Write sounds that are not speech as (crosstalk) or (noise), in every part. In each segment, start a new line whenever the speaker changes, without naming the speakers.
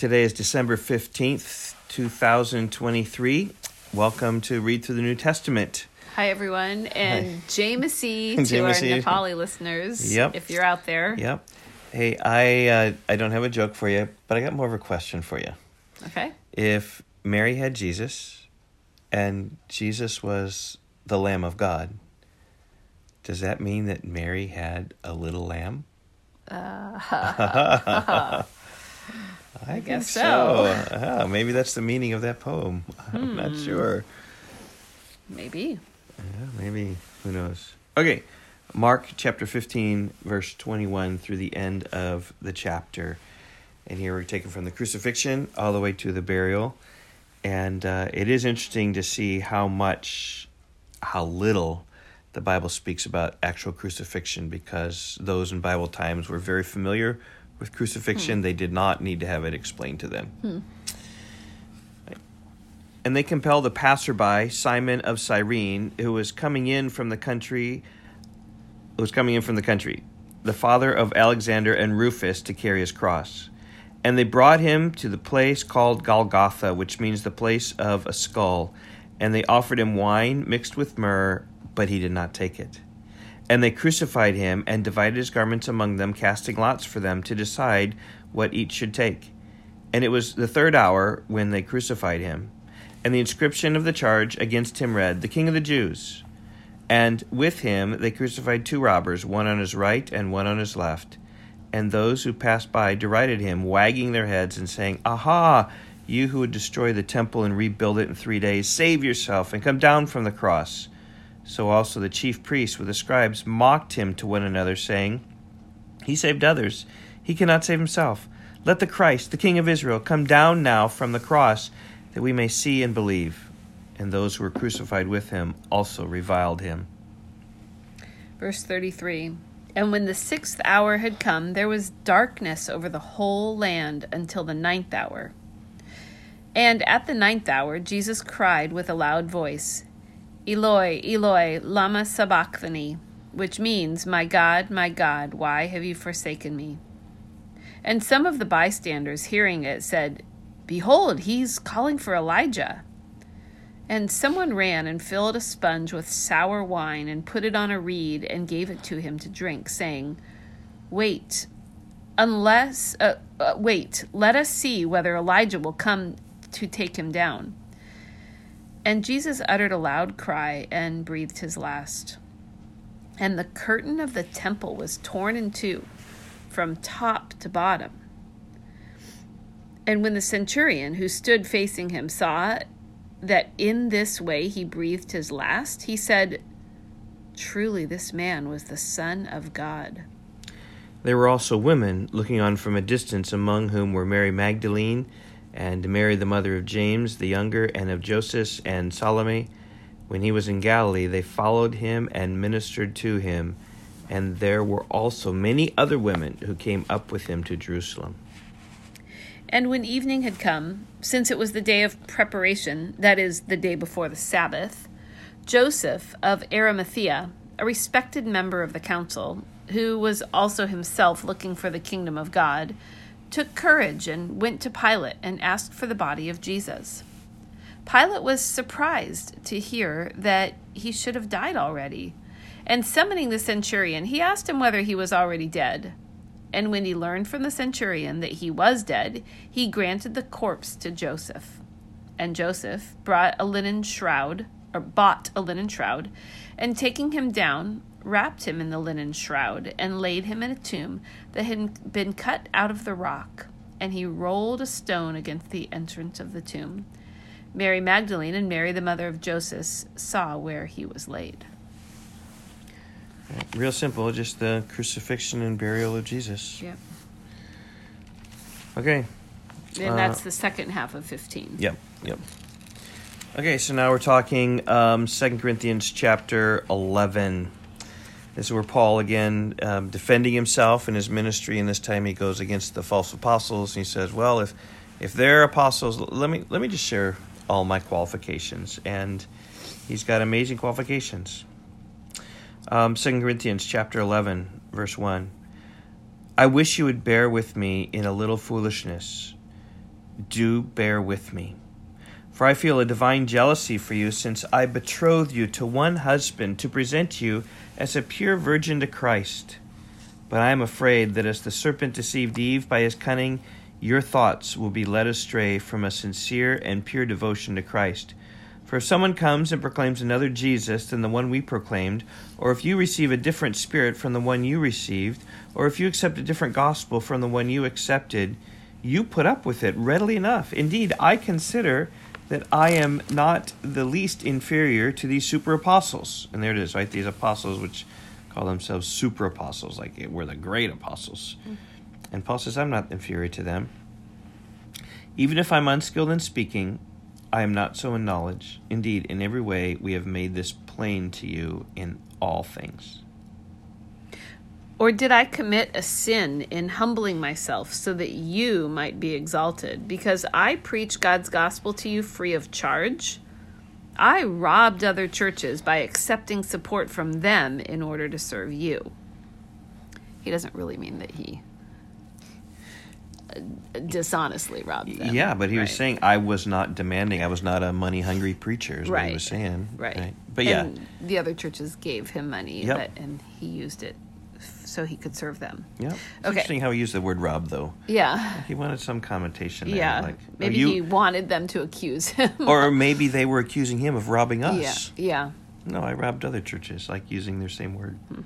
Today is December 15th, 2023. Welcome to Read Through the New Testament.
Hi, everyone, and Jai Masih (laughs) to
Jai Masih.
our Nepali listeners.
Yep.
If you're out there.
Yep. Hey, I uh, I don't have a joke for you, but I got more of a question for you.
Okay.
If Mary had Jesus and Jesus was the Lamb of God, does that mean that Mary had a little lamb? (laughs) (laughs) I, think
guess
so.
so. (laughs)
Maybe that's the meaning of that poem. (laughs) I'm not sure.
Maybe.
Yeah, maybe. Who knows? Okay. Mark chapter 15, verse 21 through the end of the chapter. And here we're taken from the crucifixion all the way to the burial. And uh, it is interesting to see how much, how little the Bible speaks about actual crucifixion because those in Bible times were very familiar with crucifixion. Hmm. They did not need to have it explained to them. Hmm. And they compelled a passerby, Simon of Cyrene, who was coming in from the country, who was coming in from the country, the father of Alexander and Rufus, to carry his cross. And they brought him to the place called Golgotha, which means the place of a skull. And they offered him wine mixed with myrrh, but he did not take it. And they crucified him and divided his garments among them, casting lots for them to decide what each should take. And it was the third hour when they crucified him. And the inscription of the charge against him read, The King of the Jews. And with him they crucified two robbers, one on his right and one on his left. And those who passed by derided him, wagging their heads and saying, Aha! You who would destroy the temple and rebuild it in three days, save yourself and come down from the cross. So also the chief priests with the scribes mocked him to one another, saying, He saved others. He cannot save himself. Let the Christ, the King of Israel, come down now from the cross, that we may see and believe. And those who were crucified with him also reviled him.
Verse 33 And when the sixth hour had come, there was darkness over the whole land until the ninth hour. And at the ninth hour, Jesus cried with a loud voice, Eloi, Eloi, Lama Sabachthani, which means, My God, my God, why have you forsaken me? And some of the bystanders, hearing it, said, Behold, he's calling for Elijah. And someone ran and filled a sponge with sour wine and put it on a reed and gave it to him to drink, saying, Wait, unless, uh, uh, wait, let us see whether Elijah will come to take him down. And Jesus uttered a loud cry and breathed his last. And the curtain of the temple was torn in two from top to bottom. And when the centurion who stood facing him saw that in this way he breathed his last, he said, Truly, this man was the Son of God.
There were also women looking on from a distance, among whom were Mary Magdalene, and Mary the mother of James the younger, and of Joseph and Salome. When he was in Galilee, they followed him and ministered to him. And there were also many other women who came up with him to Jerusalem.
And when evening had come, since it was the day of preparation, that is, the day before the Sabbath, Joseph of Arimathea, a respected member of the council, who was also himself looking for the kingdom of God, took courage and went to Pilate and asked for the body of Jesus. Pilate was surprised to hear that he should have died already, and summoning the centurion, he asked him whether he was already dead. And when he learned from the centurion that he was dead, he granted the corpse to Joseph. And Joseph brought a linen shroud, or bought a linen shroud, and taking him down, wrapped him in the linen shroud, and laid him in a tomb that had been cut out of the rock. And he rolled a stone against the entrance of the tomb. Mary Magdalene and Mary, the mother of Joseph, saw where he was laid.
Real simple, just the crucifixion and burial of Jesus.
Yep.
Okay.
And
Uh,
that's the second half of 15.
Yep. Yep. Okay, so now we're talking um, 2 Corinthians chapter 11. This is where Paul, again, um, defending himself in his ministry, and this time he goes against the false apostles. He says, Well, if, if they're apostles, let me, let me just share all my qualifications. And he's got amazing qualifications. Um, 2 Corinthians chapter 11, verse 1. I wish you would bear with me in a little foolishness. do bear with me. For I feel a divine jealousy for you, since I betrothed you to one husband to present you as a pure virgin to Christ. But I am afraid that as the serpent deceived Eve by his cunning, your thoughts will be led astray from a sincere and pure devotion to Christ. For if someone comes and proclaims another Jesus than the one we proclaimed, or if you receive a different spirit from the one you received, or if you accept a different gospel from the one you accepted, you put up with it readily enough. Indeed, I consider that I am not the least inferior to these super apostles. And there it is, right? These apostles, which call themselves super apostles, like we're the great apostles. Mm-hmm. And Paul says, I'm not inferior to them. Even if I'm unskilled in speaking, I am not so in knowledge. Indeed, in every way we have made this plain to you in all things.
Or did I commit a sin in humbling myself so that you might be exalted? Because I preach God's gospel to you free of charge? I robbed other churches by accepting support from them in order to serve you. He doesn't really mean that he uh, dishonestly robbed them.
Yeah, but he
right.
was saying I was not demanding. I was not a money hungry preacher. Is right. what he was saying.
Right. right.
But yeah,
and the other churches gave him money, yep. but, and he used it so he could serve them.
Yeah. Okay. Interesting how he used the word rob, though.
Yeah.
He wanted some connotation. There,
yeah.
Like, oh,
maybe you... he wanted them to accuse him. (laughs)
or maybe they were accusing him of robbing
us. Yeah. Yeah.
No, I robbed other churches, like using their same word. Hmm.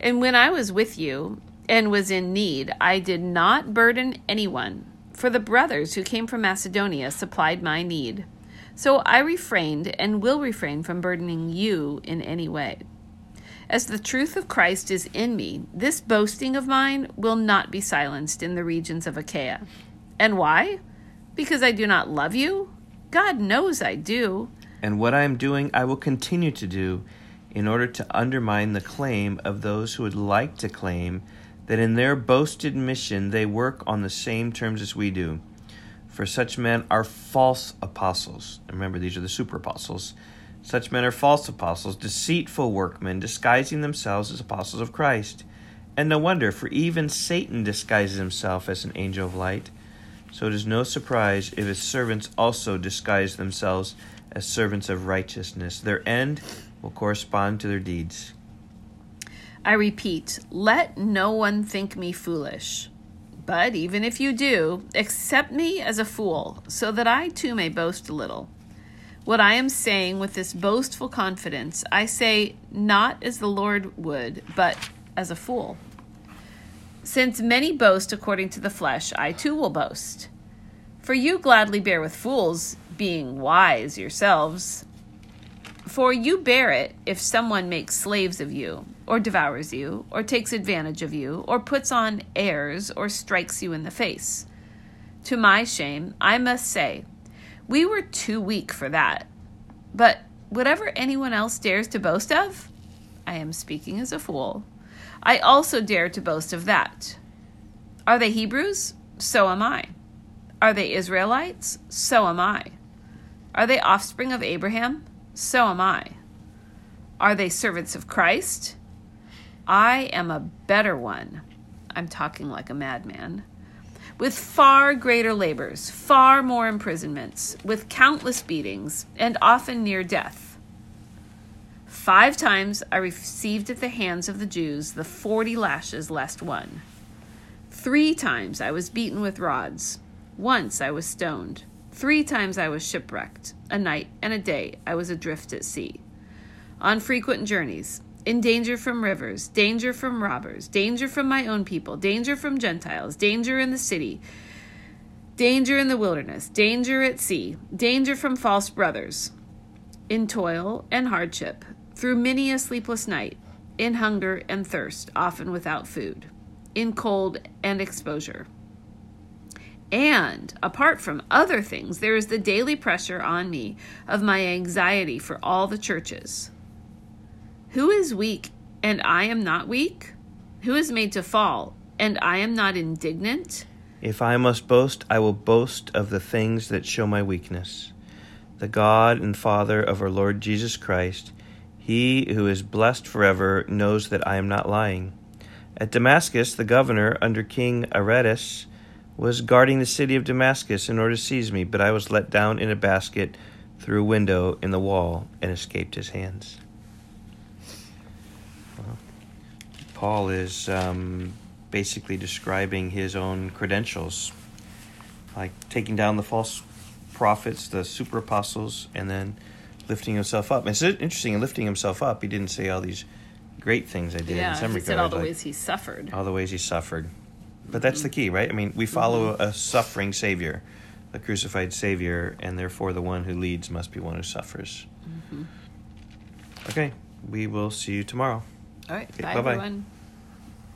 And when I was with you, and was in need, I did not burden anyone, for the brothers who came from Macedonia supplied my need. So I refrained and will refrain from burdening you in any way. As the truth of Christ is in me, this boasting of mine will not be silenced in the regions of Achaia. And why? Because I do not love you? God knows I do.
And what I am doing, I will continue to do in order to undermine the claim of those who would like to claim that in their boasted mission they work on the same terms as we do. For such men are false apostles. Remember, these are the super apostles. Such men are false apostles, deceitful workmen, disguising themselves as apostles of Christ. And no wonder, for even Satan disguises himself as an angel of light. So it is no surprise if his servants also disguise themselves as servants of righteousness. Their end will correspond to their deeds.
I repeat, let no one think me foolish. But even if you do, accept me as a fool, so that I too may boast a little. What I am saying with this boastful confidence, I say not as the Lord would, but as a fool. Since many boast according to the flesh, I too will boast. For you gladly bear with fools, being wise yourselves. For you bear it if someone makes slaves of you, or devours you, or takes advantage of you, or puts on airs, or strikes you in the face. To my shame, I must say, we were too weak for that. But whatever anyone else dares to boast of, I am speaking as a fool, I also dare to boast of that. Are they Hebrews? So am I. Are they Israelites? So am I. Are they offspring of Abraham? So am I. Are they servants of Christ? I am a better one. I'm talking like a madman. With far greater labors, far more imprisonments, with countless beatings, and often near death. Five times I received at the hands of the Jews the forty lashes less one. Three times I was beaten with rods. Once I was stoned. Three times I was shipwrecked. A night and a day I was adrift at sea. On frequent journeys, in danger from rivers, danger from robbers, danger from my own people, danger from Gentiles, danger in the city, danger in the wilderness, danger at sea, danger from false brothers, in toil and hardship, through many a sleepless night, in hunger and thirst, often without food, in cold and exposure. And apart from other things, there is the daily pressure on me of my anxiety for all the churches. Who is weak and I am not weak? Who is made to fall and I am not indignant?
If I must boast, I will boast of the things that show my weakness. The God and Father of our Lord Jesus Christ, He who is blessed forever, knows that I am not lying. At Damascus, the governor under King Aretas, was guarding the city of Damascus in order to seize me, but I was let down in a basket through a window in the wall and escaped his hands. Well, Paul is um, basically describing his own credentials, like taking down the false prophets, the super apostles, and then lifting himself up. And it's interesting in lifting himself up, he didn't say all these great things I did
yeah,
in some
he
regards.
said all the
like
ways he suffered.
all the ways he suffered. But that's the key, right? I mean, we follow a suffering Savior, a crucified Savior, and therefore the one who leads must be one who suffers. Okay, we will see you tomorrow.
All right.
Okay,
bye,
bye-bye.
everyone.